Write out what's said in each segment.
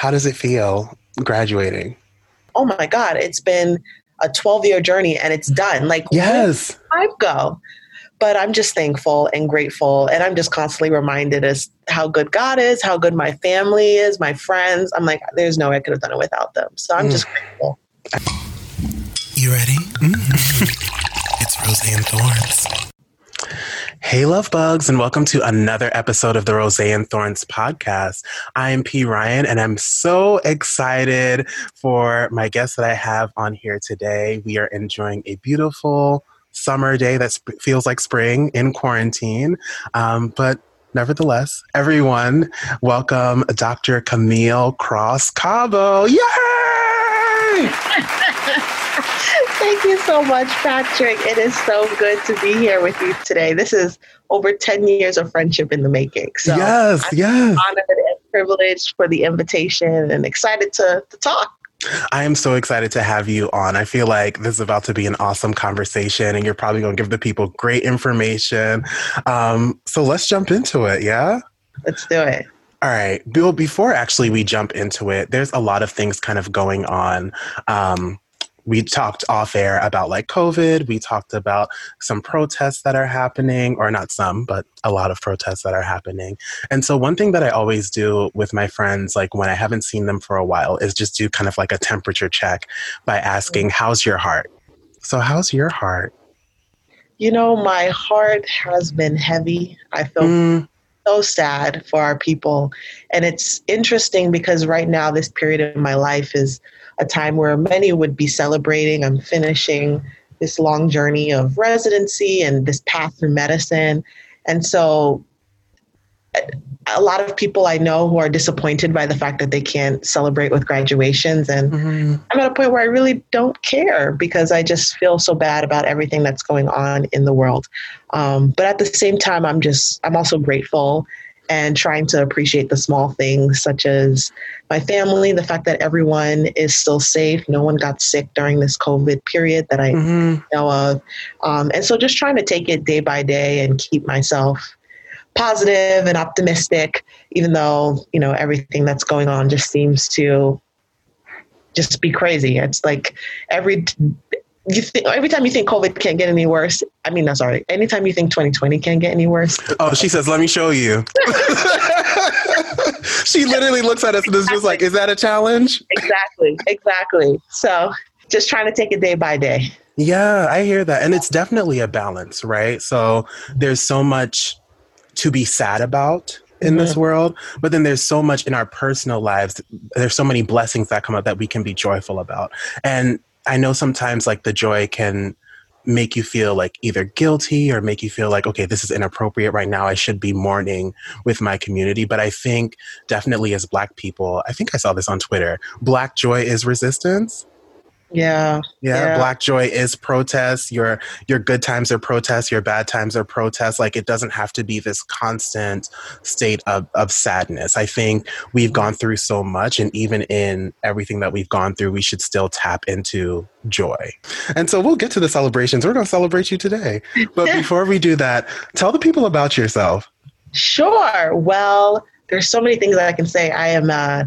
How does it feel graduating? Oh my God, it's been a 12 year journey and it's done. Like, yes, time go. But I'm just thankful and grateful. And I'm just constantly reminded as how good God is, how good my family is, my friends. I'm like, there's no way I could have done it without them. So I'm mm. just grateful. You ready? Mm-hmm. it's Rose and Thorns. Hey, love bugs, and welcome to another episode of the Rose and Thorns podcast. I am P. Ryan, and I'm so excited for my guest that I have on here today. We are enjoying a beautiful summer day that sp- feels like spring in quarantine, um, but nevertheless, everyone, welcome Dr. Camille Cross Cabo. Yay! Thank you so much, Patrick. It is so good to be here with you today. This is over 10 years of friendship in the making. So yes, I'm yes. honored and privileged for the invitation and excited to, to talk. I am so excited to have you on. I feel like this is about to be an awesome conversation, and you're probably going to give the people great information. Um, so let's jump into it, yeah? Let's do it. All right. Bill, before actually we jump into it, there's a lot of things kind of going on. Um, we talked off air about like COVID. We talked about some protests that are happening, or not some, but a lot of protests that are happening. And so, one thing that I always do with my friends, like when I haven't seen them for a while, is just do kind of like a temperature check by asking, How's your heart? So, how's your heart? You know, my heart has been heavy. I feel mm. so sad for our people. And it's interesting because right now, this period of my life is a time where many would be celebrating. I'm finishing this long journey of residency and this path through medicine. And so a lot of people I know who are disappointed by the fact that they can't celebrate with graduations. And mm-hmm. I'm at a point where I really don't care because I just feel so bad about everything that's going on in the world. Um, but at the same time, I'm just, I'm also grateful and trying to appreciate the small things such as my family, the fact that everyone is still safe, no one got sick during this COVID period that I mm-hmm. know of. Um, and so just trying to take it day by day and keep myself positive and optimistic, even though, you know, everything that's going on just seems to just be crazy. It's like every you think every time you think COVID can't get any worse. I mean, no, sorry. Anytime you think 2020 can't get any worse. Oh, she says, "Let me show you." she literally looks at us and is just like, "Is that a challenge?" Exactly. Exactly. So, just trying to take it day by day. Yeah, I hear that, and it's definitely a balance, right? So there's so much to be sad about in this mm-hmm. world but then there's so much in our personal lives there's so many blessings that come up that we can be joyful about and I know sometimes like the joy can make you feel like either guilty or make you feel like okay this is inappropriate right now. I should be mourning with my community. But i think definitely as black people i think i saw this on twitter black joy is resistance yeah, yeah. Yeah. Black joy is protest. Your your good times are protests, your bad times are protests. Like it doesn't have to be this constant state of, of sadness. I think we've gone through so much and even in everything that we've gone through, we should still tap into joy. And so we'll get to the celebrations. We're gonna celebrate you today. But before we do that, tell the people about yourself. Sure. Well, there's so many things that I can say. I am uh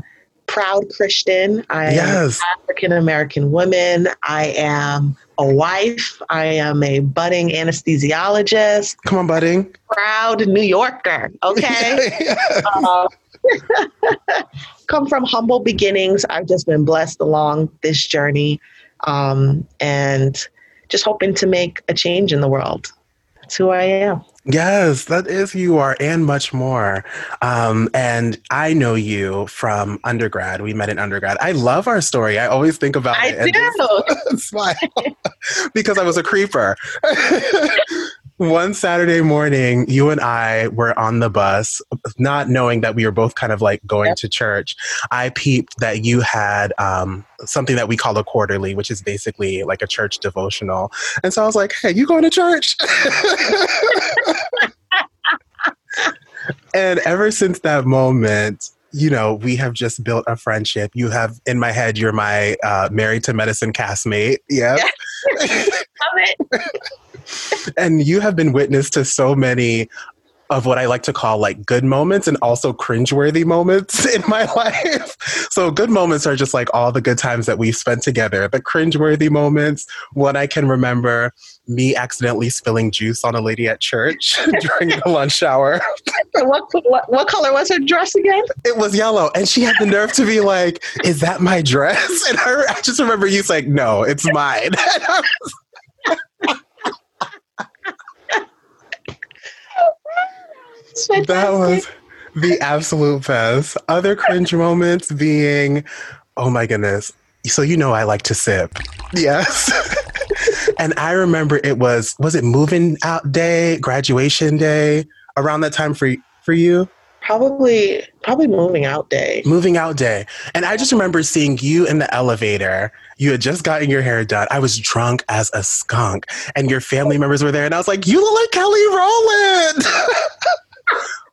proud Christian. I yes. am African American woman. I am a wife. I am a budding anesthesiologist. Come on, budding. Proud New Yorker. Okay. uh, come from humble beginnings. I've just been blessed along this journey um, and just hoping to make a change in the world. That's who I am. Yes, that is you are, and much more. Um, and I know you from undergrad. We met in undergrad. I love our story. I always think about I it. I do. smile because I was a creeper. one Saturday morning, you and I were on the bus, not knowing that we were both kind of like going yep. to church. I peeped that you had um, something that we call a quarterly, which is basically like a church devotional. And so I was like, hey, you going to church? and ever since that moment, you know, we have just built a friendship. You have, in my head, you're my uh, married to medicine castmate. Yeah. Love it. And you have been witness to so many of what I like to call like good moments and also cringeworthy moments in my life. So good moments are just like all the good times that we've spent together. The cringeworthy moments, one I can remember me accidentally spilling juice on a lady at church during the lunch hour. what, what, what color was her dress again? It was yellow, and she had the nerve to be like, "Is that my dress?" And her, I just remember you saying, "No, it's mine." That was the absolute best. Other cringe moments being, oh my goodness. So you know I like to sip. Yes. and I remember it was was it moving out day, graduation day, around that time for for you? Probably probably moving out day. Moving out day. And I just remember seeing you in the elevator. You had just gotten your hair done. I was drunk as a skunk. And your family members were there. And I was like, You look like Kelly Rowland.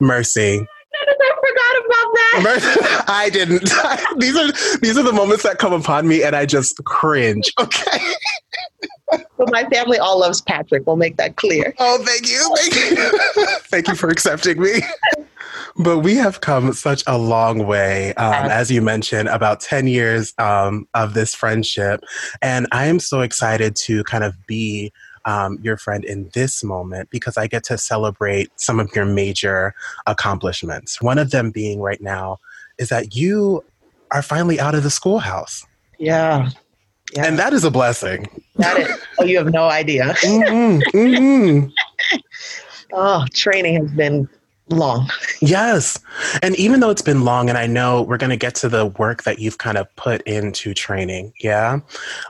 Mercy. I forgot about that. I didn't. these are these are the moments that come upon me, and I just cringe. Okay. Well, my family all loves Patrick. We'll make that clear. Oh, thank you, thank you, thank you for accepting me. But we have come such a long way, um, as you mentioned, about 10 years um, of this friendship. And I am so excited to kind of be um, your friend in this moment because I get to celebrate some of your major accomplishments. One of them being right now is that you are finally out of the schoolhouse. Yeah. yeah. And that is a blessing. That is. Oh, you have no idea. mm-hmm, mm-hmm. oh, training has been long. Yes. And even though it's been long, and I know we're going to get to the work that you've kind of put into training, yeah.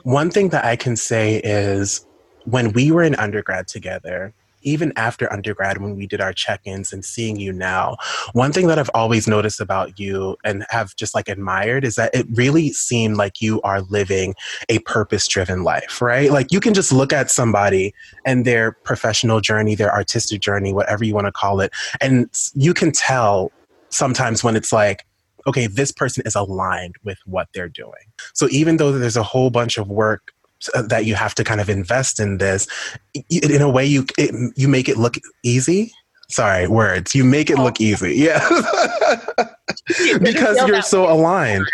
One thing that I can say is when we were in undergrad together, even after undergrad when we did our check-ins and seeing you now one thing that i've always noticed about you and have just like admired is that it really seemed like you are living a purpose-driven life right? Like you can just look at somebody and their professional journey their artistic journey whatever you want to call it and you can tell sometimes when it's like okay this person is aligned with what they're doing. So even though there's a whole bunch of work that you have to kind of invest in this in a way you it, you make it look easy sorry words you make it look easy yeah because you're so aligned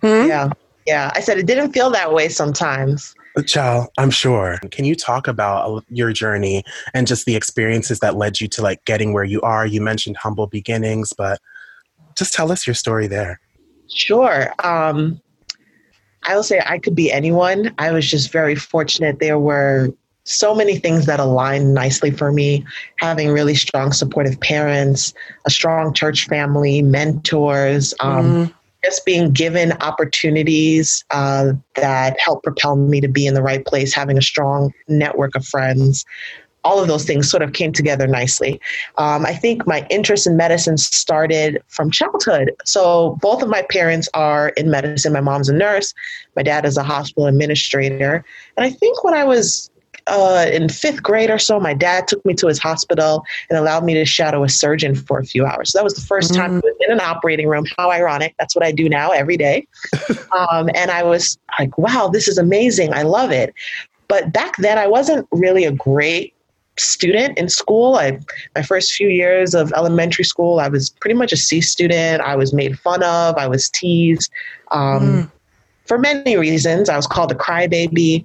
hmm? yeah yeah i said it didn't feel that way sometimes Child, I'm sure. Can you talk about your journey and just the experiences that led you to like getting where you are? You mentioned humble beginnings, but just tell us your story there. Sure. Um, I will say I could be anyone. I was just very fortunate. There were so many things that aligned nicely for me having really strong, supportive parents, a strong church family, mentors. Um, mm. Just being given opportunities uh, that help propel me to be in the right place, having a strong network of friends, all of those things sort of came together nicely. Um, I think my interest in medicine started from childhood. So both of my parents are in medicine. My mom's a nurse, my dad is a hospital administrator. And I think when I was uh, in fifth grade or so, my dad took me to his hospital and allowed me to shadow a surgeon for a few hours. So that was the first time mm. in an operating room. How ironic. That's what I do now every day. um, and I was like, wow, this is amazing. I love it. But back then, I wasn't really a great student in school. I, my first few years of elementary school, I was pretty much a C student. I was made fun of. I was teased um, mm. for many reasons. I was called a crybaby.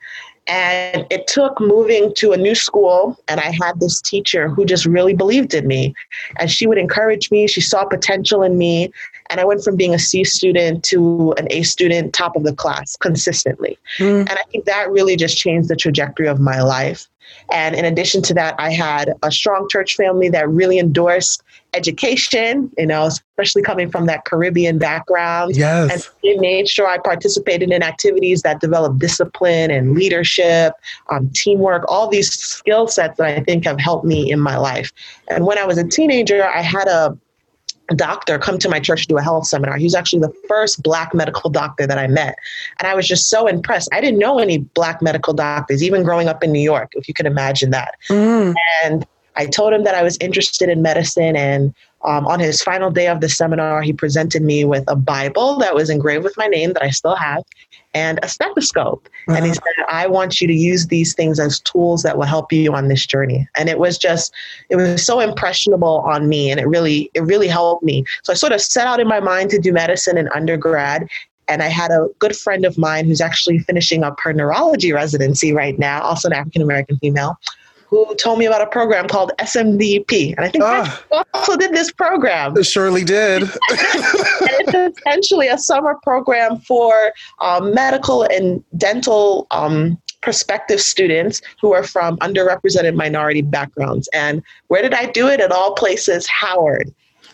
And it took moving to a new school, and I had this teacher who just really believed in me. And she would encourage me, she saw potential in me. And I went from being a C student to an A student, top of the class consistently. Mm. And I think that really just changed the trajectory of my life. And in addition to that, I had a strong church family that really endorsed education, you know, especially coming from that Caribbean background. Yes. And made sure I participated in activities that developed discipline and leadership, um, teamwork, all these skill sets that I think have helped me in my life. And when I was a teenager, I had a doctor come to my church to do a health seminar. He was actually the first black medical doctor that I met. And I was just so impressed. I didn't know any black medical doctors, even growing up in New York, if you can imagine that. Mm. And I told him that I was interested in medicine. And um, on his final day of the seminar, he presented me with a Bible that was engraved with my name that I still have and a stethoscope. Uh-huh. And he uh-huh. said, I want you to use these things as tools that will help you on this journey. And it was just, it was so impressionable on me and it really, it really helped me. So I sort of set out in my mind to do medicine in undergrad. And I had a good friend of mine who's actually finishing up her neurology residency right now, also an African American female, who told me about a program called SMDP. And I think ah, also did this program. It surely did. it's essentially a summer program for um, medical and dental um, prospective students who are from underrepresented minority backgrounds. And where did I do it? At all places, Howard.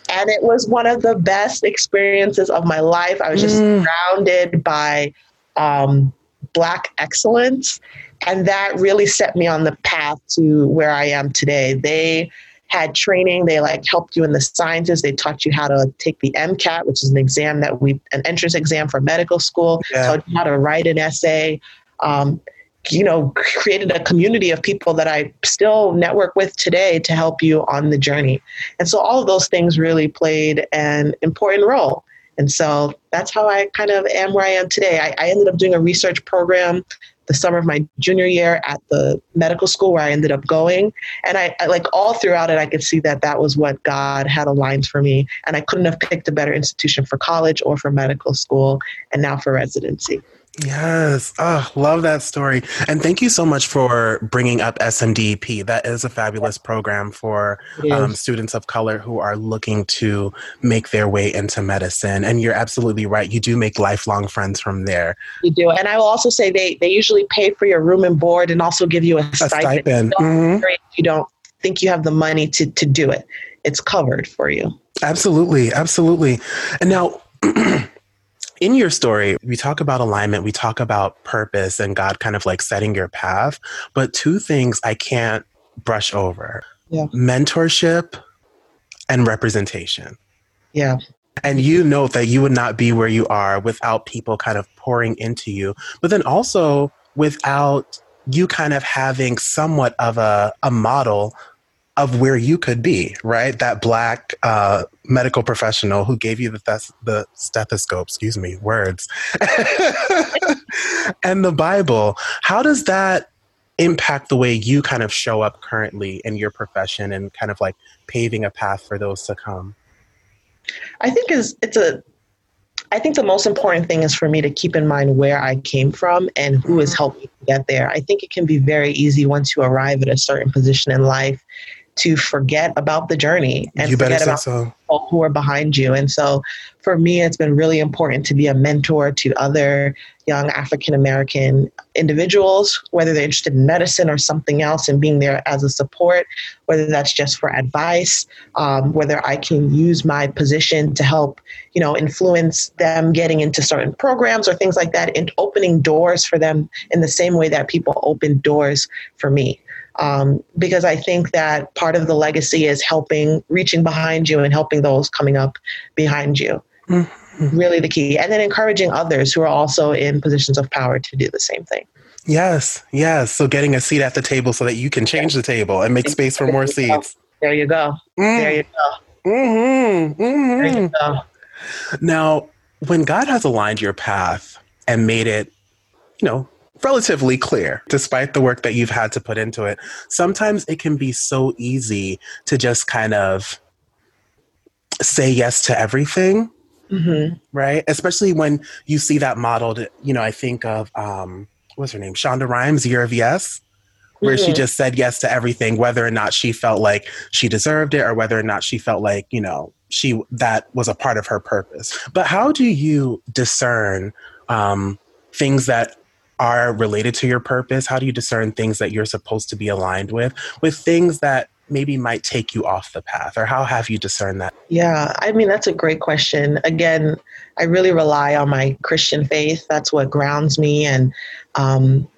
And it was one of the best experiences of my life. I was just mm. surrounded by um, Black excellence. And that really set me on the path to where I am today. They had training. They like helped you in the sciences. They taught you how to take the MCAT, which is an exam that we, an entrance exam for medical school. Yeah. Taught you how to write an essay. Um, you know, created a community of people that I still network with today to help you on the journey. And so all of those things really played an important role. And so that's how I kind of am where I am today. I, I ended up doing a research program the summer of my junior year at the medical school where I ended up going. And I, I, like all throughout it, I could see that that was what God had aligned for me. And I couldn't have picked a better institution for college or for medical school and now for residency. Yes. Oh, love that story. And thank you so much for bringing up SMDP. That is a fabulous program for um, students of color who are looking to make their way into medicine. And you're absolutely right. You do make lifelong friends from there. You do. And I will also say they, they usually pay for your room and board and also give you a, a stipend. stipend. Mm-hmm. You don't think you have the money to, to do it. It's covered for you. Absolutely. Absolutely. And now, in your story, we talk about alignment, we talk about purpose and God kind of like setting your path. But two things I can't brush over yeah. mentorship and representation. Yeah. And you know that you would not be where you are without people kind of pouring into you, but then also without you kind of having somewhat of a, a model of where you could be, right? That black uh, medical professional who gave you the, thes- the stethoscope, excuse me, words, and the Bible. How does that impact the way you kind of show up currently in your profession and kind of like paving a path for those to come? I think is it's a I think the most important thing is for me to keep in mind where I came from and who has mm-hmm. helped me get there. I think it can be very easy once you arrive at a certain position in life to forget about the journey and you forget about so. people who are behind you. And so for me, it's been really important to be a mentor to other young African American individuals, whether they're interested in medicine or something else, and being there as a support, whether that's just for advice, um, whether I can use my position to help, you know, influence them getting into certain programs or things like that, and opening doors for them in the same way that people open doors for me um, because I think that part of the legacy is helping, reaching behind you and helping those coming up behind you. Mm-hmm. Really the key. And then encouraging others who are also in positions of power to do the same thing. Yes, yes. So getting a seat at the table so that you can change the table and make space for more seats. There you go. Mm. There you go. Mm-hmm. Mm-hmm. There you go. Now, when God has aligned your path and made it, you know, relatively clear, despite the work that you've had to put into it. Sometimes it can be so easy to just kind of say yes to everything. Mm-hmm. Right. Especially when you see that modeled, you know, I think of, um, what's her name? Shonda Rhimes, Year of Yes, where mm-hmm. she just said yes to everything, whether or not she felt like she deserved it or whether or not she felt like, you know, she, that was a part of her purpose. But how do you discern, um, things that are related to your purpose? How do you discern things that you're supposed to be aligned with, with things that maybe might take you off the path? Or how have you discerned that? Yeah, I mean, that's a great question. Again, I really rely on my Christian faith. That's what grounds me and um,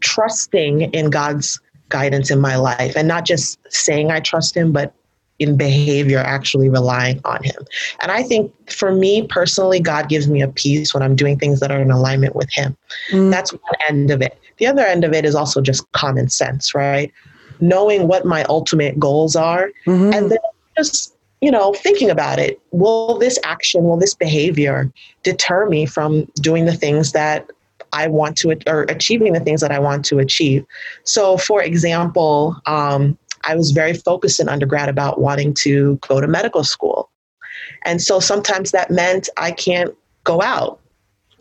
trusting in God's guidance in my life and not just saying I trust Him, but in behavior actually relying on him. And I think for me personally, God gives me a peace when I'm doing things that are in alignment with him. Mm. That's one end of it. The other end of it is also just common sense, right? knowing what my ultimate goals are, mm-hmm. and then just you know, thinking about it. Will this action, will this behavior deter me from doing the things that I want to, or achieving the things that I want to achieve? So, for example, um, I was very focused in undergrad about wanting to go to medical school. And so sometimes that meant I can't go out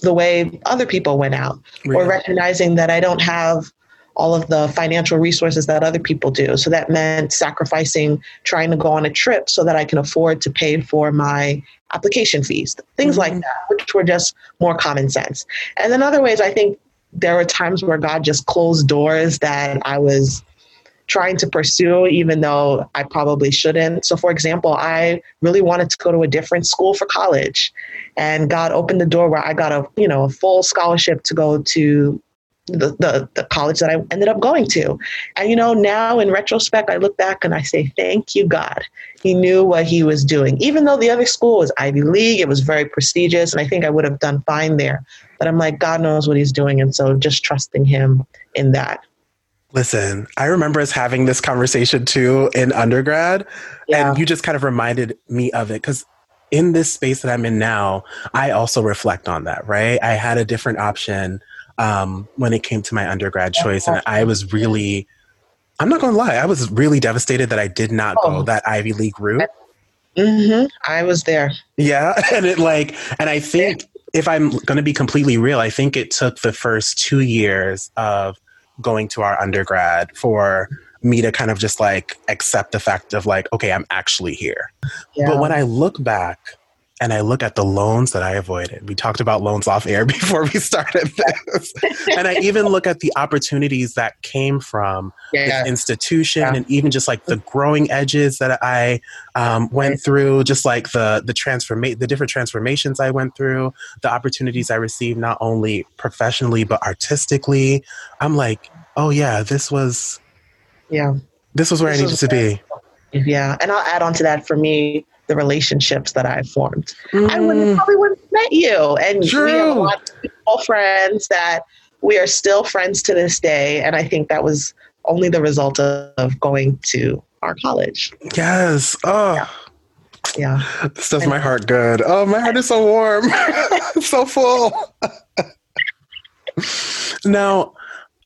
the way other people went out, really? or recognizing that I don't have all of the financial resources that other people do. So that meant sacrificing trying to go on a trip so that I can afford to pay for my application fees, things mm-hmm. like that, which were just more common sense. And then other ways, I think there were times where God just closed doors that I was trying to pursue even though I probably shouldn't. So for example, I really wanted to go to a different school for college and God opened the door where I got a, you know, a full scholarship to go to the, the, the college that I ended up going to. And, you know, now in retrospect, I look back and I say, thank you, God. He knew what he was doing. Even though the other school was Ivy League, it was very prestigious, and I think I would have done fine there. But I'm like, God knows what he's doing. And so just trusting him in that. Listen, I remember us having this conversation too in undergrad, yeah. and you just kind of reminded me of it because in this space that I'm in now, I also reflect on that, right? I had a different option um, when it came to my undergrad choice. And I was really, I'm not going to lie, I was really devastated that I did not oh. go that Ivy League route. Mm-hmm. I was there. Yeah. And it like, and I think if I'm going to be completely real, I think it took the first two years of going to our undergrad for me to kind of just like accept the fact of like, okay, I'm actually here. Yeah. But when I look back, and I look at the loans that I avoided. We talked about loans off air before we started this. and I even look at the opportunities that came from yeah. this institution yeah. and even just like the growing edges that I um, went through, just like the the transformate the different transformations I went through, the opportunities I received not only professionally but artistically. I'm like, oh yeah, this was yeah. This was where this I needed to be. Yeah. And I'll add on to that for me the relationships that I've formed. Mm. I would probably wouldn't have met you. And True. we have a lot of friends that we are still friends to this day. And I think that was only the result of, of going to our college. Yes. Oh. Yeah. yeah. This does my heart good. Oh, my heart is so warm. so full. now,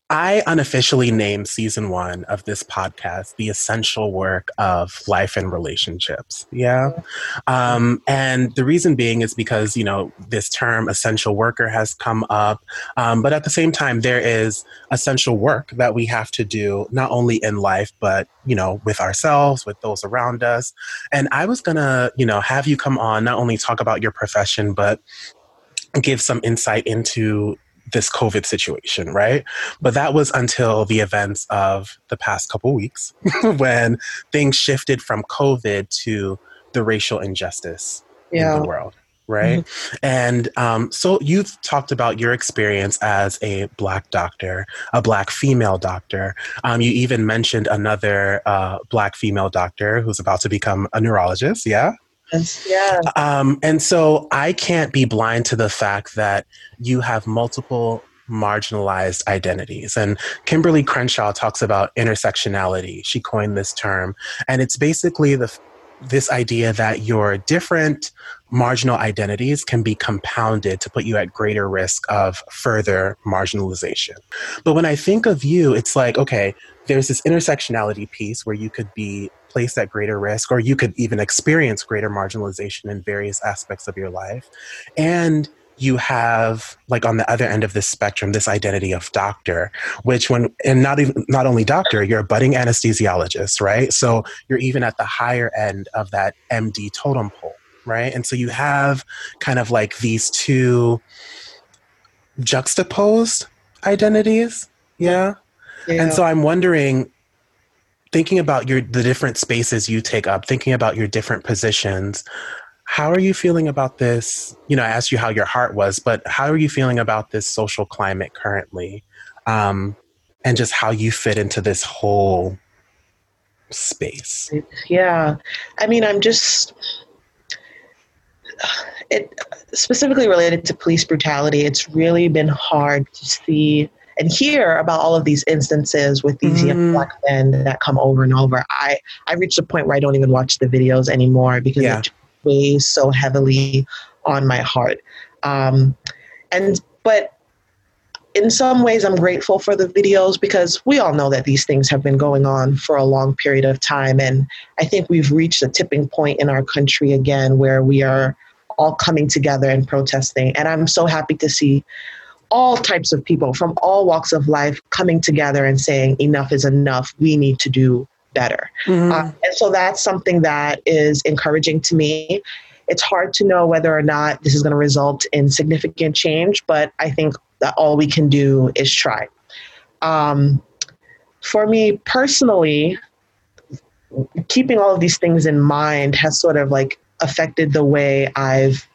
I unofficially named season one of this podcast the essential work of life and relationships. Yeah. Um, and the reason being is because, you know, this term essential worker has come up. Um, but at the same time, there is essential work that we have to do, not only in life, but, you know, with ourselves, with those around us. And I was going to, you know, have you come on, not only talk about your profession, but give some insight into this COVID situation, right? But that was until the events of the past couple weeks when things shifted from COVID to the racial injustice yeah. in the world. Right. Mm-hmm. And um, so you've talked about your experience as a Black doctor, a Black female doctor. Um, you even mentioned another uh, Black female doctor who's about to become a neurologist. Yeah. Yeah. Um, and so I can't be blind to the fact that you have multiple marginalized identities. And Kimberlé Crenshaw talks about intersectionality. She coined this term. And it's basically the this idea that your different marginal identities can be compounded to put you at greater risk of further marginalization. But when I think of you, it's like, okay, there's this intersectionality piece where you could be placed at greater risk, or you could even experience greater marginalization in various aspects of your life. And you have like on the other end of this spectrum this identity of doctor which when and not even not only doctor you're a budding anesthesiologist right so you're even at the higher end of that md totem pole right and so you have kind of like these two juxtaposed identities yeah, yeah. and so i'm wondering thinking about your the different spaces you take up, thinking about your different positions, how are you feeling about this? You know, I asked you how your heart was, but how are you feeling about this social climate currently? Um, and just how you fit into this whole space. Yeah. I mean, I'm just it specifically related to police brutality. It's really been hard to see and hear about all of these instances with these mm. young black men that come over and over. I I reached a point where I don't even watch the videos anymore because yeah. it weighs so heavily on my heart. Um, and but in some ways, I'm grateful for the videos because we all know that these things have been going on for a long period of time. And I think we've reached a tipping point in our country again where we are all coming together and protesting. And I'm so happy to see all types of people from all walks of life coming together and saying, enough is enough. We need to do better. Mm-hmm. Uh, and so that's something that is encouraging to me. It's hard to know whether or not this is going to result in significant change, but I think that all we can do is try. Um, for me personally, keeping all of these things in mind has sort of like affected the way I've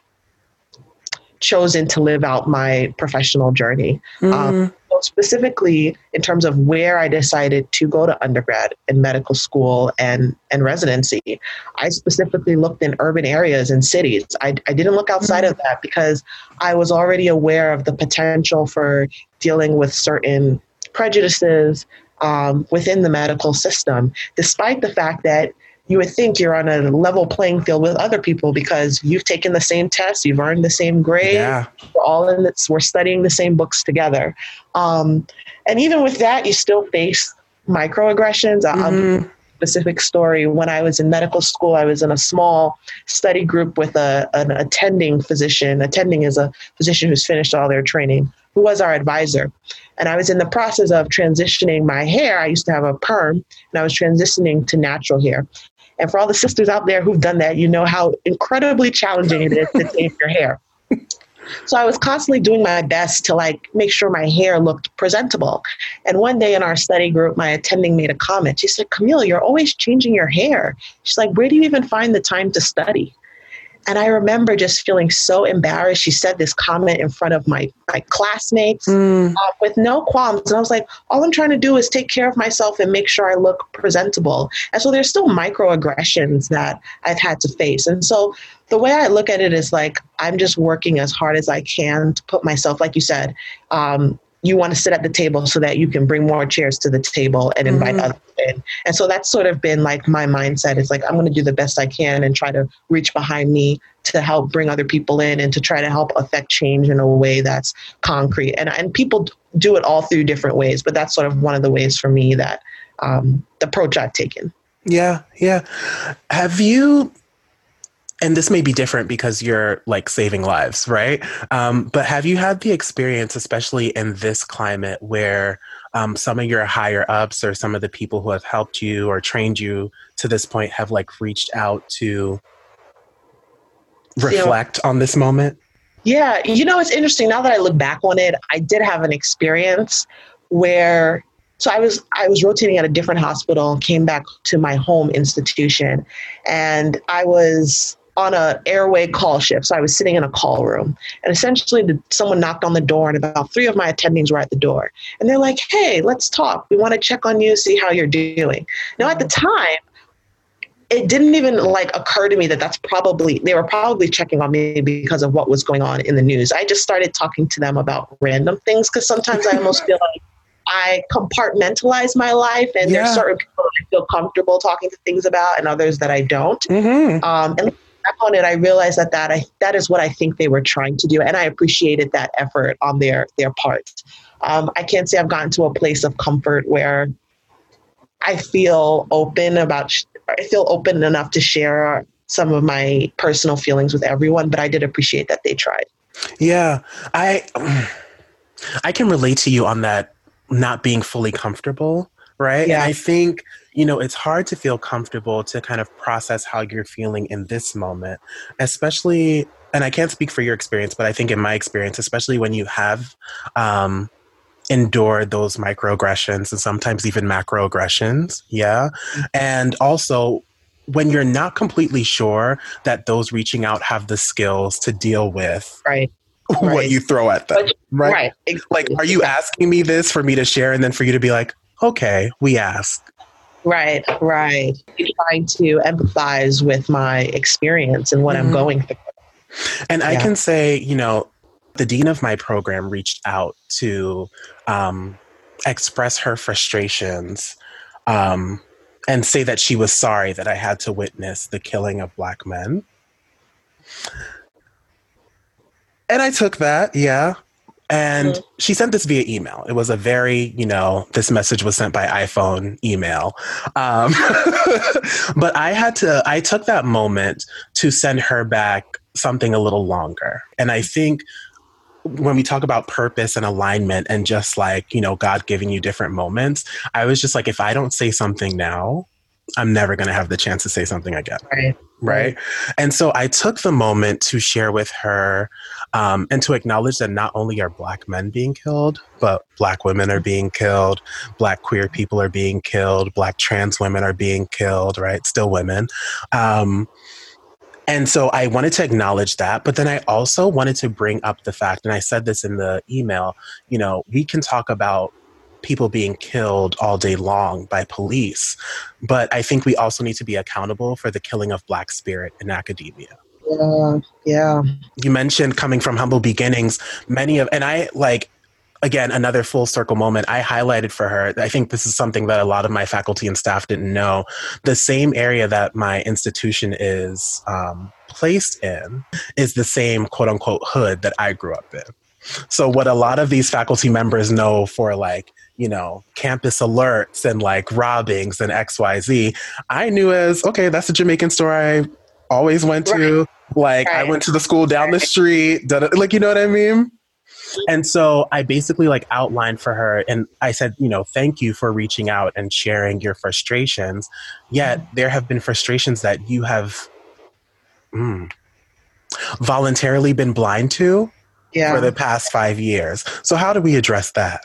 chosen to live out my professional journey. Mm. Um, so specifically, in terms of where I decided to go to undergrad and medical school and, and residency, I specifically looked in urban areas and cities. I, I didn't look outside mm. of that because I was already aware of the potential for dealing with certain prejudices um, within the medical system, despite the fact that you would think you're on a level playing field with other people because you've taken the same tests, you've earned the same grade. Yeah. We're all in this, we're studying the same books together. Um, and even with that, you still face microaggressions. Mm-hmm. specific story. When I was in medical school, I was in a small study group with a, an attending physician. Attending is a physician who's finished all their training, who was our advisor. And I was in the process of transitioning my hair. I used to have a perm, and I was transitioning to natural hair. And for all the sisters out there who've done that, you know how incredibly challenging it is to tape your hair. So I was constantly doing my best to like make sure my hair looked presentable. And one day in our study group, my attending made a comment. She said, Camille, you're always changing your hair. She's like, where do you even find the time to study? And I remember just feeling so embarrassed. She said this comment in front of my, my classmates mm. uh, with no qualms. And I was like, all I'm trying to do is take care of myself and make sure I look presentable. And so there's still microaggressions that I've had to face. And so the way I look at it is like, I'm just working as hard as I can to put myself, like you said, um, you want to sit at the table so that you can bring more chairs to the table and invite mm-hmm. others in. And so that's sort of been like my mindset It's like, I'm going to do the best I can and try to reach behind me to help bring other people in and to try to help affect change in a way that's concrete. And, and people do it all through different ways, but that's sort of one of the ways for me that um, the approach I've taken. Yeah, yeah. Have you and this may be different because you're like saving lives, right? Um, but have you had the experience, especially in this climate, where um, some of your higher ups or some of the people who have helped you or trained you to this point have like reached out to reflect on this moment? Yeah, you know, it's interesting. Now that I look back on it, I did have an experience where so I was I was rotating at a different hospital and came back to my home institution and I was on a airway call shift. So I was sitting in a call room, and essentially, the, someone knocked on the door, and about three of my attendings were at the door, and they're like, "Hey, let's talk. We want to check on you, see how you're doing." Now, at the time, it didn't even like occur to me that that's probably they were probably checking on me because of what was going on in the news. I just started talking to them about random things because sometimes I almost feel like I compartmentalize my life, and yeah. there's certain people I feel comfortable talking to things about, and others that I don't. Mm-hmm. Um, and back on it, I realized that that I that is what I think they were trying to do, and I appreciated that effort on their their part. Um, I can't say I've gotten to a place of comfort where I feel open about. I feel open enough to share some of my personal feelings with everyone, but I did appreciate that they tried. Yeah, I I can relate to you on that not being fully comfortable, right? Yeah. And I think you know, it's hard to feel comfortable to kind of process how you're feeling in this moment, especially, and I can't speak for your experience, but I think in my experience, especially when you have um, endured those microaggressions and sometimes even macroaggressions. Yeah. And also, when you're not completely sure that those reaching out have the skills to deal with right what right. you throw at them. Right. right. Exactly. Like, are you asking me this for me to share and then for you to be like, okay, we ask. Right, right. Trying to empathize with my experience and what mm-hmm. I'm going through. And yeah. I can say, you know, the dean of my program reached out to um, express her frustrations um, and say that she was sorry that I had to witness the killing of Black men. And I took that, yeah. And mm-hmm. she sent this via email. It was a very, you know, this message was sent by iPhone email. Um, but I had to, I took that moment to send her back something a little longer. And I think when we talk about purpose and alignment and just like, you know, God giving you different moments, I was just like, if I don't say something now, I'm never going to have the chance to say something again. Right. Right. And so I took the moment to share with her um, and to acknowledge that not only are Black men being killed, but Black women are being killed, Black queer people are being killed, Black trans women are being killed, right? Still women. Um, and so I wanted to acknowledge that, but then I also wanted to bring up the fact, and I said this in the email, you know, we can talk about people being killed all day long by police, but I think we also need to be accountable for the killing of Black spirit in academia. Yeah, yeah. You mentioned coming from humble beginnings. Many of, and I like, again, another full circle moment. I highlighted for her. I think this is something that a lot of my faculty and staff didn't know. The same area that my institution is um, placed in is the same quote unquote hood that I grew up in. So, what a lot of these faculty members know for like, you know, campus alerts and like robbings and XYZ, I knew as, okay, that's the Jamaican store I always went to. Right. Like, right. I went to the school down the street, like, you know what I mean? And so I basically like outlined for her and I said, you know, thank you for reaching out and sharing your frustrations. Yet there have been frustrations that you have mm, voluntarily been blind to yeah. for the past five years. So how do we address that?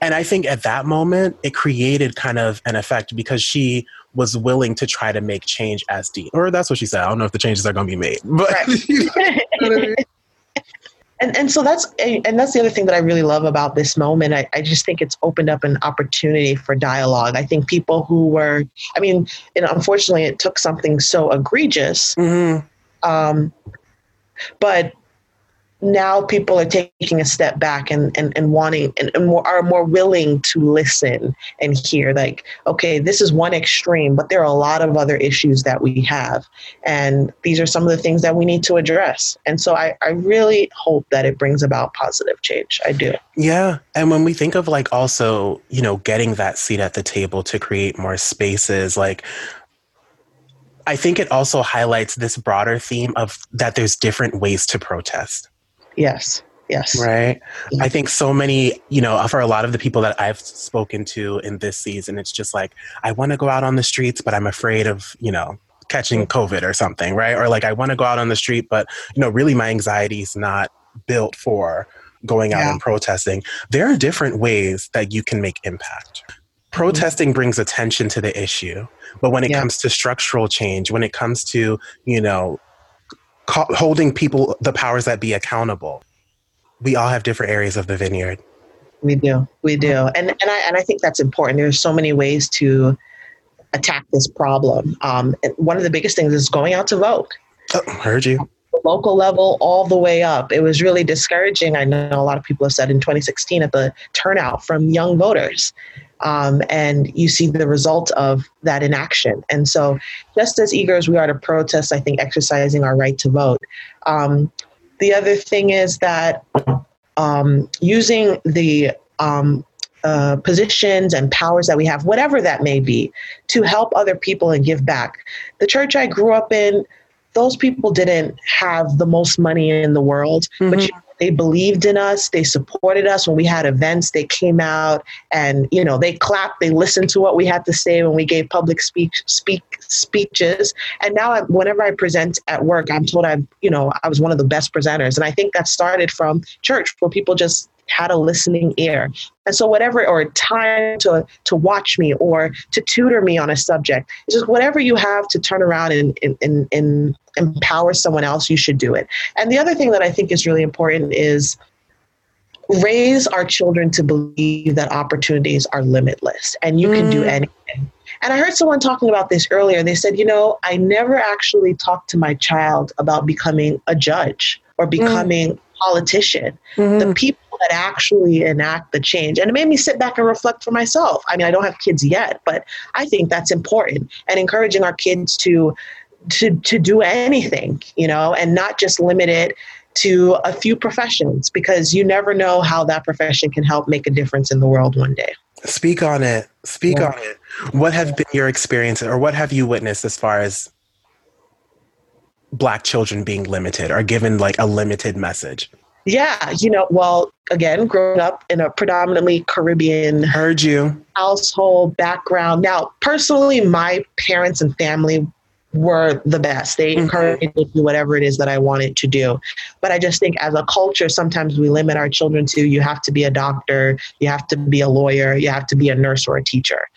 And I think at that moment, it created kind of an effect because she was willing to try to make change as dean. Or that's what she said. I don't know if the changes are going to be made. But right. you know and and so that's and that's the other thing that I really love about this moment. I, I just think it's opened up an opportunity for dialogue. I think people who were, I mean, and unfortunately, it took something so egregious. Mm-hmm. Um, but now people are taking a step back and, and, and wanting and, and more, are more willing to listen and hear like okay this is one extreme but there are a lot of other issues that we have. And these are some of the things that we need to address. And so i, I really hope that it brings about positive change. I do. Yeah. And when we think of like also you know getting that seat at the table to create more spaces like I think it also highlights this broader theme of that there's different ways to protest Yes. Yes. Right. I think so many, you know, for a lot of the people that I've spoken to in this season, it's just like, I want to go out on the streets, but I'm afraid of, you know, catching COVID or something, right? Or like, I want to go out on the street, but, you know, really my anxiety is not built for going out yeah. and protesting. There are different ways that you can make impact. Protesting mm-hmm. brings attention to the issue, but when it yeah. comes to structural change, when it comes to, you know, holding people, the powers that be, accountable. We all have different areas of the vineyard. We do, we do, and and I and I think that's important. There's so many ways to attack this problem. Um, one of the biggest things is going out to vote. Oh, heard you. Local level, all the way up. It was really discouraging. I know a lot of people have said in 2016 at the turnout from young voters. Um, and you see the result of that in action. And so, just as eager as we are to protest, I think exercising our right to vote. Um, the other thing is that um, using the um, uh, positions and powers that we have, whatever that may be, to help other people and give back. The church I grew up in, those people didn't have the most money in the world, mm-hmm. but you they believed in us. They supported us when we had events. They came out and, you know, they clapped. They listened to what we had to say when we gave public speech, speak speeches. And now I, whenever I present at work, I'm told I'm you know, I was one of the best presenters. And I think that started from church where people just had a listening ear. And so whatever or time to to watch me or to tutor me on a subject, it's just whatever you have to turn around and, and, and, and empower someone else, you should do it. And the other thing that I think is really important is raise our children to believe that opportunities are limitless and you can do mm. anything. And I heard someone talking about this earlier. They said, you know, I never actually talked to my child about becoming a judge or mm. becoming mm. politician, mm-hmm. the people that actually enact the change. And it made me sit back and reflect for myself. I mean, I don't have kids yet, but I think that's important and encouraging our kids to to to do anything, you know, and not just limit it to a few professions because you never know how that profession can help make a difference in the world one day. Speak on it. Speak yeah. on it. What have been your experiences or what have you witnessed as far as black children being limited or given like a limited message? Yeah, you know, well, again, growing up in a predominantly Caribbean heard you household background. Now, personally, my parents and family were the best. They mm-hmm. encouraged me to do whatever it is that I wanted to do. But I just think as a culture, sometimes we limit our children to you have to be a doctor, you have to be a lawyer, you have to be a nurse or a teacher.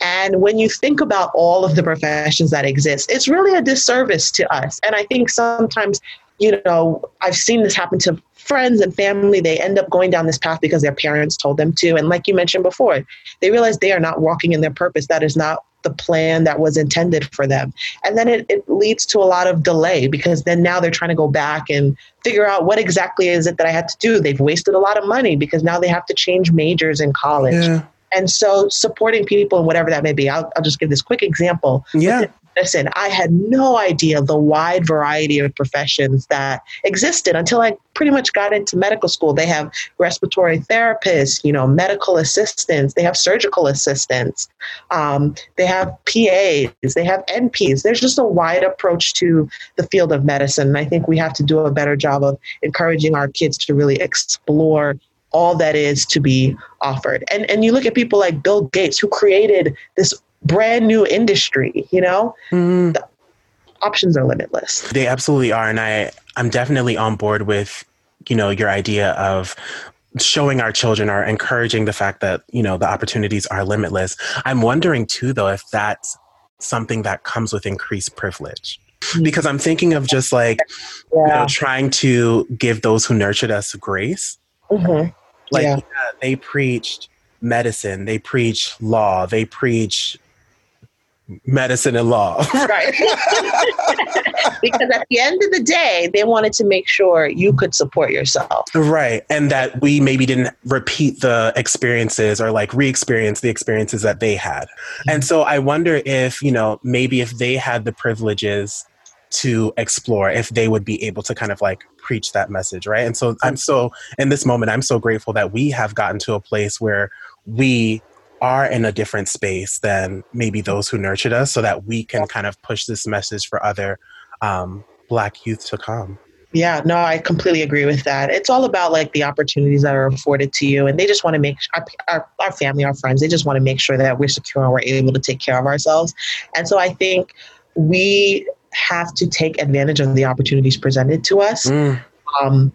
And when you think about all of the professions that exist, it's really a disservice to us. And I think sometimes, you know, I've seen this happen to friends and family. They end up going down this path because their parents told them to. And like you mentioned before, they realize they are not walking in their purpose. That is not the plan that was intended for them. And then it, it leads to a lot of delay because then now they're trying to go back and figure out what exactly is it that I had to do. They've wasted a lot of money because now they have to change majors in college. Yeah. And so supporting people and whatever that may be, I'll, I'll just give this quick example. Yeah. Listen, I had no idea the wide variety of professions that existed until I pretty much got into medical school. They have respiratory therapists, you know, medical assistants, they have surgical assistants, um, they have PAs, they have NPs. There's just a wide approach to the field of medicine. And I think we have to do a better job of encouraging our kids to really explore all that is to be offered. And and you look at people like Bill Gates who created this brand new industry, you know? Mm. The options are limitless. They absolutely are and I I'm definitely on board with you know your idea of showing our children or encouraging the fact that you know the opportunities are limitless. I'm wondering too though if that's something that comes with increased privilege because I'm thinking of just like yeah. you know trying to give those who nurtured us grace. Mm-hmm. Like yeah. Yeah, they preached medicine, they preach law, they preach medicine and law. right. because at the end of the day, they wanted to make sure you could support yourself. Right. And that we maybe didn't repeat the experiences or like re experience the experiences that they had. Mm-hmm. And so I wonder if, you know, maybe if they had the privileges to explore if they would be able to kind of like preach that message right and so i'm so in this moment i'm so grateful that we have gotten to a place where we are in a different space than maybe those who nurtured us so that we can kind of push this message for other um, black youth to come yeah, no, I completely agree with that. It's all about like the opportunities that are afforded to you, and they just want to make our, our, our family, our friends, they just want to make sure that we're secure and we're able to take care of ourselves. And so I think we have to take advantage of the opportunities presented to us. Mm. Um,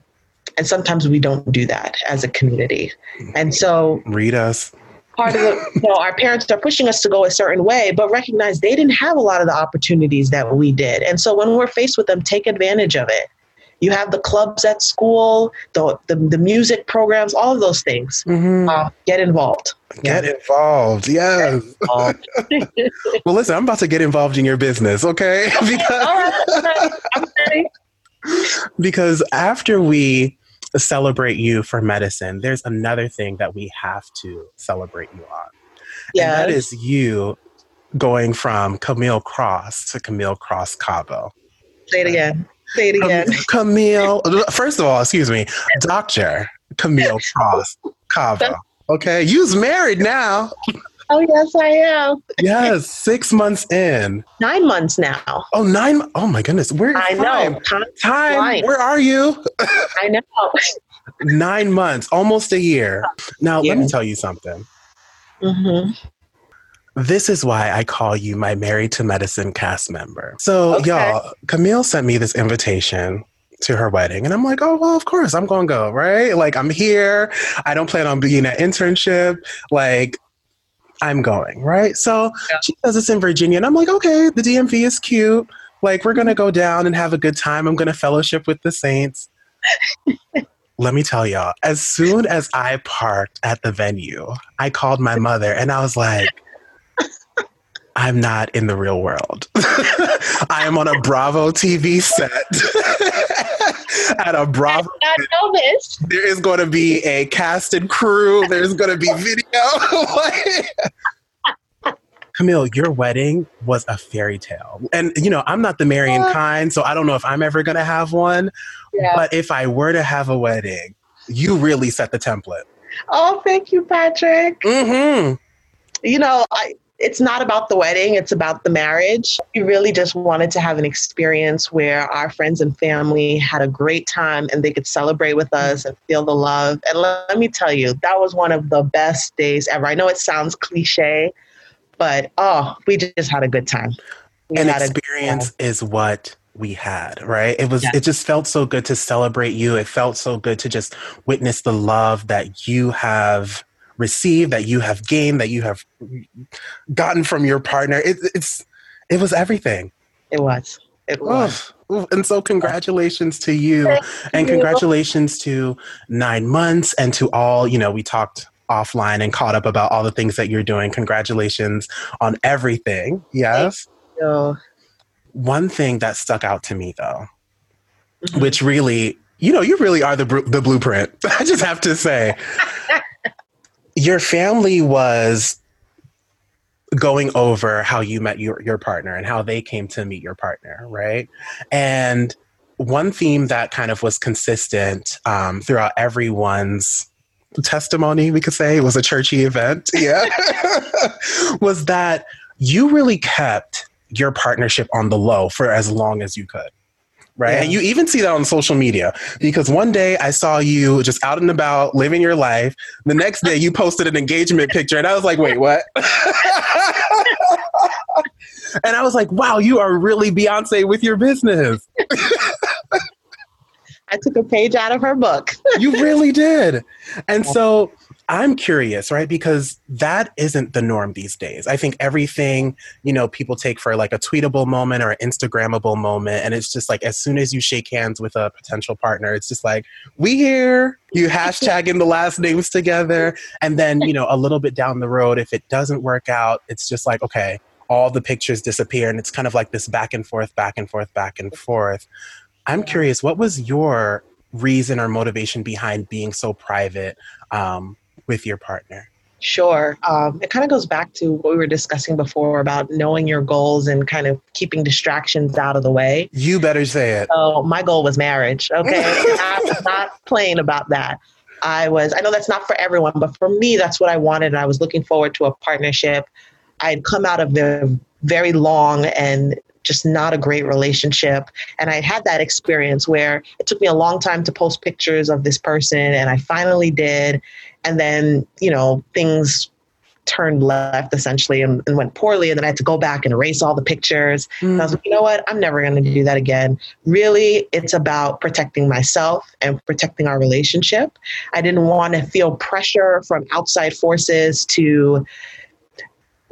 and sometimes we don't do that as a community. And so, read us. Part of the, you know, our parents are pushing us to go a certain way, but recognize they didn't have a lot of the opportunities that we did. And so, when we're faced with them, take advantage of it. You have the clubs at school, the the, the music programs, all of those things. Mm-hmm. Uh, get involved. Get yeah. involved. Yes. Get involved. well, listen, I'm about to get involved in your business, okay? because, because after we celebrate you for medicine, there's another thing that we have to celebrate you on. Yeah. And that is you going from Camille Cross to Camille Cross Cabo. Say it again. Say it again. Camille. First of all, excuse me, Doctor Camille Cross Cava. Okay, you's married now. Oh yes, I am. yes, six months in. Nine months now. Oh, nine. Oh my goodness, where? I time? know. Time. time where are you? I know. nine months, almost a year. Now, yeah. let me tell you something. Mm-hmm. This is why I call you my Married to Medicine cast member. So, okay. y'all, Camille sent me this invitation to her wedding. And I'm like, oh, well, of course, I'm going to go, right? Like, I'm here. I don't plan on being an internship. Like, I'm going, right? So yeah. she does this in Virginia. And I'm like, okay, the DMV is cute. Like, we're going to go down and have a good time. I'm going to fellowship with the saints. Let me tell y'all, as soon as I parked at the venue, I called my mother and I was like, I'm not in the real world. I am on a Bravo TV set. at a Bravo. I did not know this. There is going to be a cast and crew. There's going to be video. Camille, your wedding was a fairy tale. And, you know, I'm not the marrying kind, so I don't know if I'm ever going to have one. Yeah. But if I were to have a wedding, you really set the template. Oh, thank you, Patrick. Mm-hmm. You know, I, it's not about the wedding, it's about the marriage. We really just wanted to have an experience where our friends and family had a great time and they could celebrate with us and feel the love. And let me tell you, that was one of the best days ever. I know it sounds cliche, but oh, we just had a good time. We An experience is what we had, right? It was, it just felt so good to celebrate you. It felt so good to just witness the love that you have received, that you have gained, that you have gotten from your partner. It, it's, it was everything. It was. It was. Oh, and so, congratulations to you, Thank and you. congratulations to nine months, and to all. You know, we talked offline and caught up about all the things that you're doing. Congratulations on everything. Yes. One thing that stuck out to me, though, mm-hmm. which really, you know, you really are the the blueprint. I just have to say, your family was going over how you met your, your partner and how they came to meet your partner, right? And one theme that kind of was consistent um, throughout everyone's testimony, we could say, it was a churchy event, yeah, was that you really kept your partnership on the low for as long as you could right? Yeah. And you even see that on social media because one day I saw you just out and about living your life. The next day you posted an engagement picture, and I was like, wait, what? and I was like, wow, you are really Beyonce with your business. I took a page out of her book. you really did. And so I'm curious, right? Because that isn't the norm these days. I think everything, you know, people take for like a tweetable moment or an Instagrammable moment. And it's just like as soon as you shake hands with a potential partner, it's just like, we here, you hashtag in the last names together. And then, you know, a little bit down the road, if it doesn't work out, it's just like, okay, all the pictures disappear. And it's kind of like this back and forth, back and forth, back and forth. I'm curious, what was your reason or motivation behind being so private um, with your partner? Sure. Um, it kind of goes back to what we were discussing before about knowing your goals and kind of keeping distractions out of the way. You better say it. So, my goal was marriage. Okay. I'm not playing about that. I was, I know that's not for everyone, but for me, that's what I wanted. And I was looking forward to a partnership. I had come out of the very long and just not a great relationship. And I had that experience where it took me a long time to post pictures of this person, and I finally did. And then, you know, things turned left essentially and, and, went poorly. And then I had to go back and erase all the pictures. Mm. I was like, you know what? I'm never going to do that again. Really, it's about protecting myself and protecting our relationship. I didn't want to feel pressure from outside forces to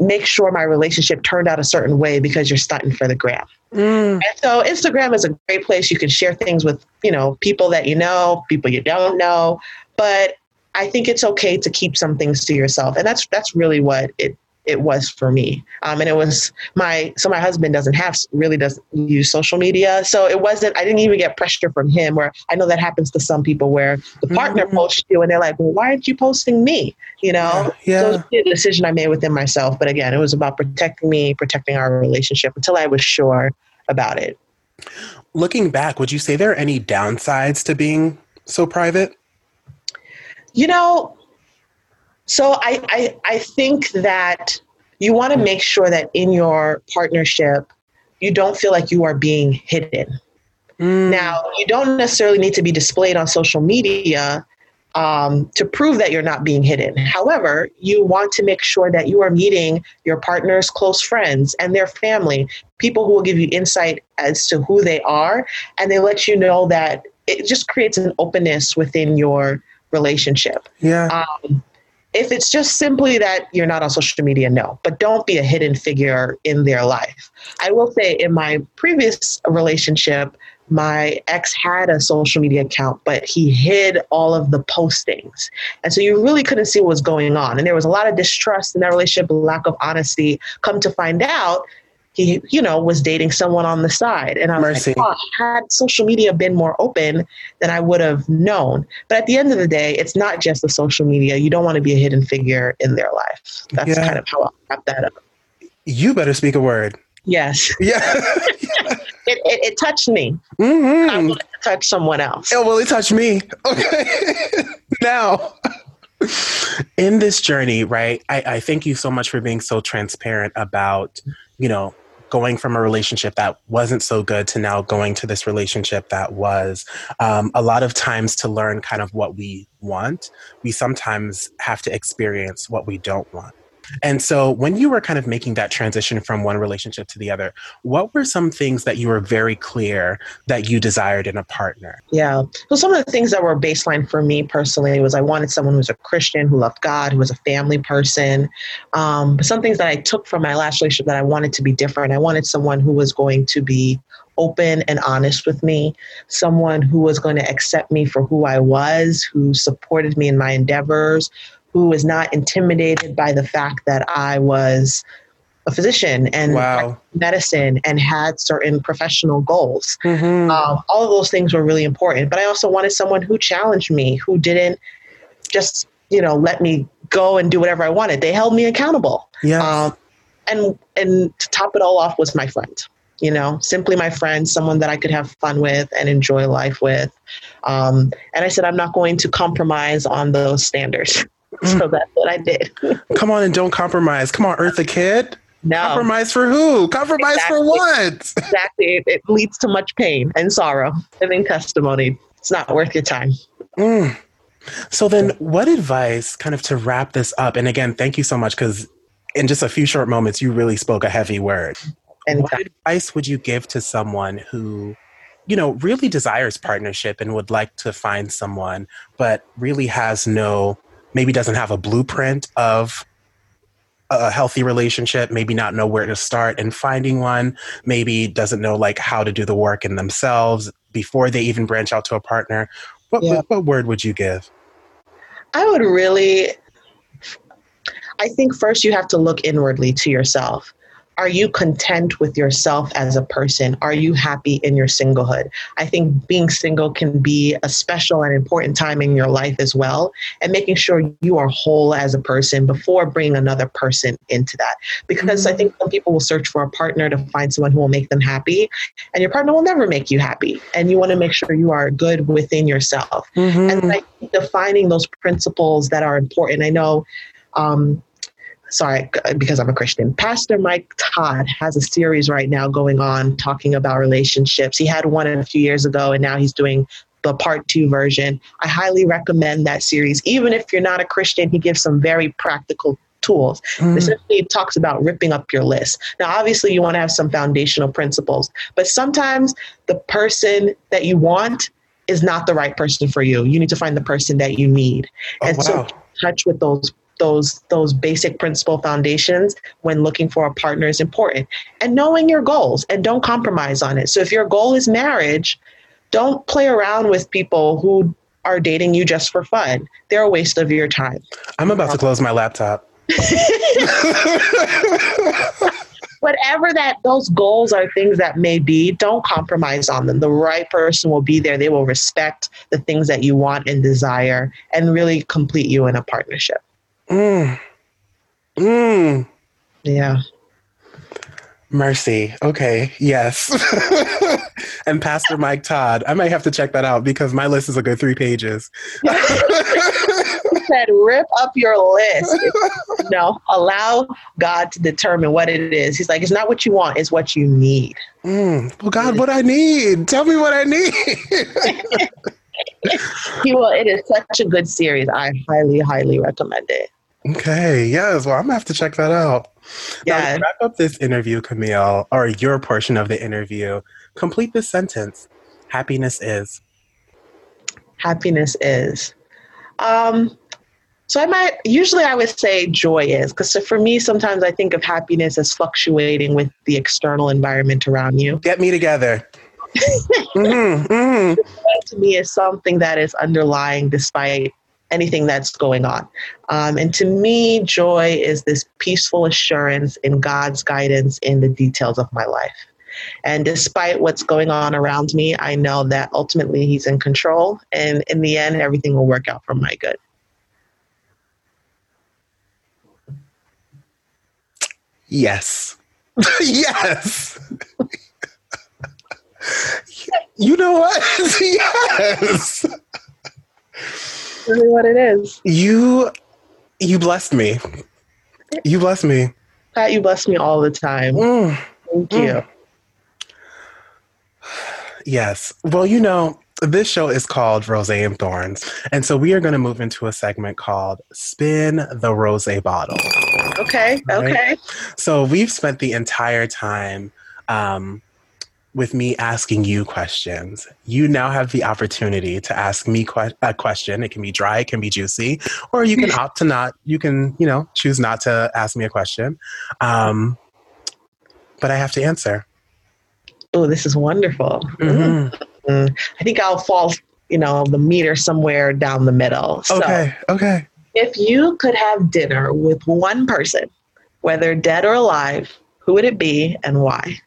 make sure my relationship turned out a certain way because you're stunting for the gram. Mm. And so Instagram is a great place. You can share things with, you know, people that you know, people you don't know. But I think it's okay to keep some things to yourself. And that's that's really what it it was for me. Um, and it was my so my husband doesn't have really doesn't use social media, so it wasn't. I didn't even get pressure from him. Where I know that happens to some people, where the partner mm-hmm. posts you and they're like, "Well, why aren't you posting me?" You know. Yeah. yeah. So it was a decision I made within myself. But again, it was about protecting me, protecting our relationship until I was sure about it. Looking back, would you say there are any downsides to being so private? You know, so I, I, I think that you want to make sure that in your partnership, you don't feel like you are being hidden. Mm. Now, you don't necessarily need to be displayed on social media um, to prove that you're not being hidden. However, you want to make sure that you are meeting your partner's close friends and their family, people who will give you insight as to who they are, and they let you know that it just creates an openness within your relationship. Yeah. Um, if it's just simply that you're not on social media, no, but don't be a hidden figure in their life. I will say in my previous relationship, my ex had a social media account, but he hid all of the postings. And so you really couldn't see what was going on. And there was a lot of distrust in that relationship, lack of honesty. Come to find out, he, you know, was dating someone on the side. And I was Mercy. like, oh, had social media been more open, then I would have known. But at the end of the day, it's not just the social media. You don't want to be a hidden figure in their life. That's yeah. kind of how I'll wrap that up. You better speak a word. Yes. Yeah. it, it, it, touched me. Mm-hmm. I wanted to touch someone else. Oh, well, it touched me. Okay. now, in this journey, right, I, I thank you so much for being so transparent about, you know, going from a relationship that wasn't so good to now going to this relationship that was. Um, a lot of times to learn kind of what we want we sometimes have to experience what we don't want and so, when you were kind of making that transition from one relationship to the other, what were some things that you were very clear that you desired in a partner? Yeah. So, some of the things that were baseline for me personally was I wanted someone who was a Christian, who loved God, who was a family person. Um, some things that I took from my last relationship that I wanted to be different. I wanted someone who was going to be open and honest with me, someone who was going to accept me for who I was, who supported me in my endeavors, who was not intimidated by the fact that I was a physician and wow. medicine and had certain professional goals. Mm-hmm. Um, all of those things were really important. But I also wanted someone who challenged me, who didn't just you know let me go and do whatever I wanted. They held me accountable. Yeah. Um, and and to top it all off was my friend. You know, simply my friend, someone that I could have fun with and enjoy life with. Um, and I said, I'm not going to compromise on those standards. So that's what I did. Come on and don't compromise. Come on, Eartha Kitt. No. Compromise for who? Compromise exactly. for what? exactly. It, it, leads to much pain and sorrow. Living testimony. It's not worth your time. Mm. So then what advice kind of to wrap this up? And again, thank you so much because in just a few short moments, you really spoke a heavy word. And what advice would you give to someone who, you know, really desires partnership and would like to find someone, but really has no maybe doesn't have a blueprint of a healthy relationship, maybe not know where to start in finding one, maybe doesn't know like how to do the work in themselves before they even branch out to a partner. What, yeah. what, what word would you give? I would really, I think first you have to look inwardly to yourself are you content with yourself as a person? Are you happy in your singlehood? I think being single can be a special and important time in your life as well, and making sure you are whole as a person before bringing another person into that. Because mm-hmm. I think some people will search for a partner to find someone who will make them happy, and your partner will never make you happy. And you want to make sure you are good within yourself. Mm-hmm. And like defining those principles that are important. I know. Um, sorry, because I'm a Christian. Pastor Mike Todd has a series right now going on talking about relationships. He had one a few years ago, and now he's doing the part two version. I highly recommend that series. Even if you're not a Christian, he gives some very practical tools. Mm. Essentially, it talks about ripping up your list. Now, obviously, you want to have some foundational principles, but sometimes the person that you want is not the right person for you. You need to find the person that you need. Oh, and wow. so, touch with those those those basic principle foundations when looking for a partner is important. And knowing your goals and don't compromise on it. So if your goal is marriage don't play around with people who are dating you just for fun. They're a waste of your time. I'm about to close my laptop. Whatever that those goals are things that may be don't compromise on them. The right person will be there. They will respect the things that you want and desire and really complete you in a partnership Mm. Mm. Yeah. Mercy. Okay. Yes. and Pastor Mike Todd. I might have to check that out because my list is a good three pages. he said, rip up your list. no, allow God to determine what it is. He's like, it's not what you want, it's what you need. Mm. Well, God, what I need. Tell me what I need. he will. It is such a good series. I highly, highly recommend it. Okay. Yes. Well, I'm gonna have to check that out. Yeah. Now, wrap up this interview, Camille, or your portion of the interview. Complete this sentence. Happiness is. Happiness is. Um, so I might usually I would say joy is because for me sometimes I think of happiness as fluctuating with the external environment around you. Get me together. mm-hmm, mm-hmm. To me, is something that is underlying despite anything that's going on. Um, and to me, joy is this peaceful assurance in God's guidance in the details of my life. And despite what's going on around me, I know that ultimately He's in control. And in the end, everything will work out for my good. Yes. yes. you know what? yes. Really what it is. You you blessed me. You blessed me. Pat, you bless me all the time. Mm. Thank mm. you. Yes. Well, you know, this show is called Rose and Thorns. And so we are going to move into a segment called Spin the Rose Bottle. Okay. Right? Okay. So we've spent the entire time um, with me asking you questions. You now have the opportunity to ask me que- a question. It can be dry, it can be juicy, or you can opt to not, you can, you know, choose not to ask me a question. Um, but I have to answer. Oh, this is wonderful. Mm-hmm. Mm, I think I'll fall, you know, the meter somewhere down the middle. So okay, okay. If you could have dinner with one person, whether dead or alive, who would it be and why?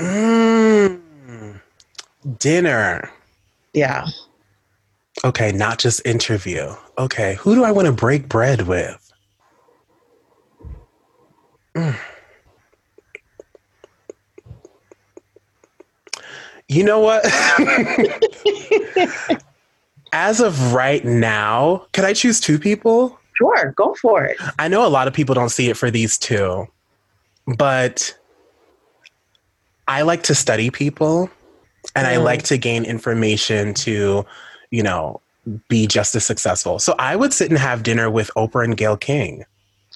Mm, dinner. Yeah. Okay, not just interview. Okay, who do I want to break bread with? Mm. You know what? As of right now, could I choose two people? Sure, go for it. I know a lot of people don't see it for these two, but I like to study people and mm. I like to gain information to, you know, be just as successful. So I would sit and have dinner with Oprah and Gayle King.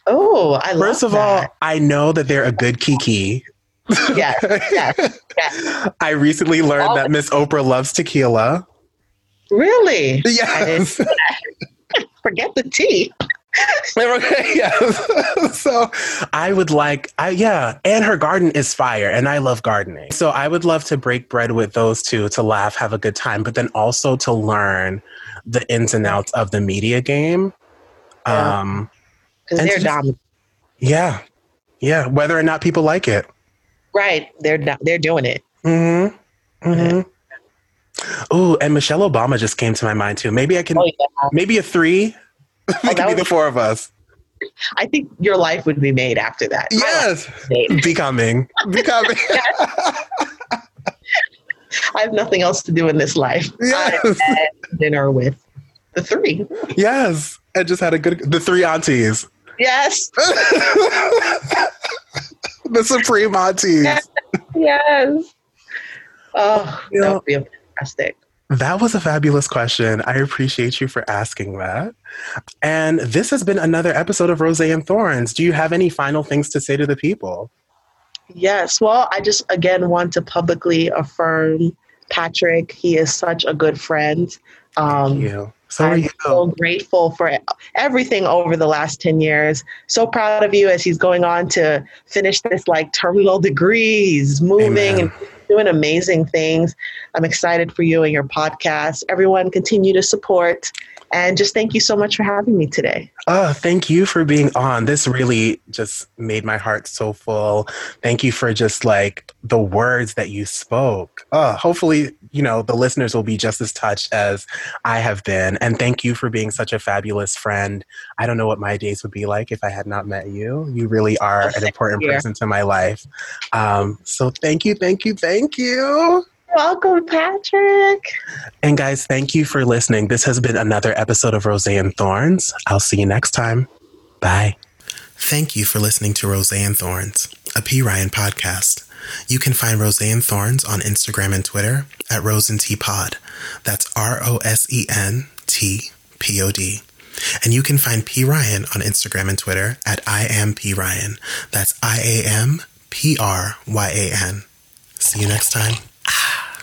Oh, I First of that. all, I know that they're a good kiki. yes, yes, yes. I recently learned All that Miss Oprah loves tequila. Really? Yes. Forget the tea. yeah. so I would like, I yeah, and her garden is fire, and I love gardening. So I would love to break bread with those two to laugh, have a good time, but then also to learn the ins and outs of the media game. Yeah. Um, because they're dumb. Yeah, yeah. Whether or not people like it. Right. They're they're doing it. Mm-hmm. Mm-hmm. Oh, and Michelle Obama just came to my mind too. Maybe I can. Oh, yeah. Maybe a three. It oh, could be the four of us. I think your life would be made after that. Yes. Becoming. Becoming. I have nothing else to do in this life. Yes. dinner with the three. Yes. I just had a good the three aunties. Yes. the Supreme Aunties. yes. Oh, you that would be fantastic. That was a fabulous question. I appreciate you for asking that. And this has been another episode of Rose and Thorns. Do you have any final things to say to the people? Yes. Well, I just again want to publicly affirm Patrick. He is such a good friend. Um, Thank you. So I'm so grateful for everything over the last 10 years. So proud of you as he's going on to finish this like terminal degree. He's moving Amen. and doing amazing things. I'm excited for you and your podcast. Everyone continue to support and just thank you so much for having me today. Oh, thank you for being on. This really just made my heart so full. Thank you for just like the words that you spoke. Oh, hopefully, you know, the listeners will be just as touched as I have been. And thank you for being such a fabulous friend. I don't know what my days would be like if I had not met you. You really are an important person to my life. Um, so thank you, thank you, thank you. Welcome, Patrick. And guys, thank you for listening. This has been another episode of Rose and Thorns. I'll see you next time. Bye. Thank you for listening to Rose and Thorns, a P. Ryan podcast. You can find Rose and Thorns on Instagram and Twitter at Rose and T Pod. That's R O S E N T P O D. And you can find P. Ryan on Instagram and Twitter at I am P. Ryan. That's I A M P R Y A N. See you next time. Ah.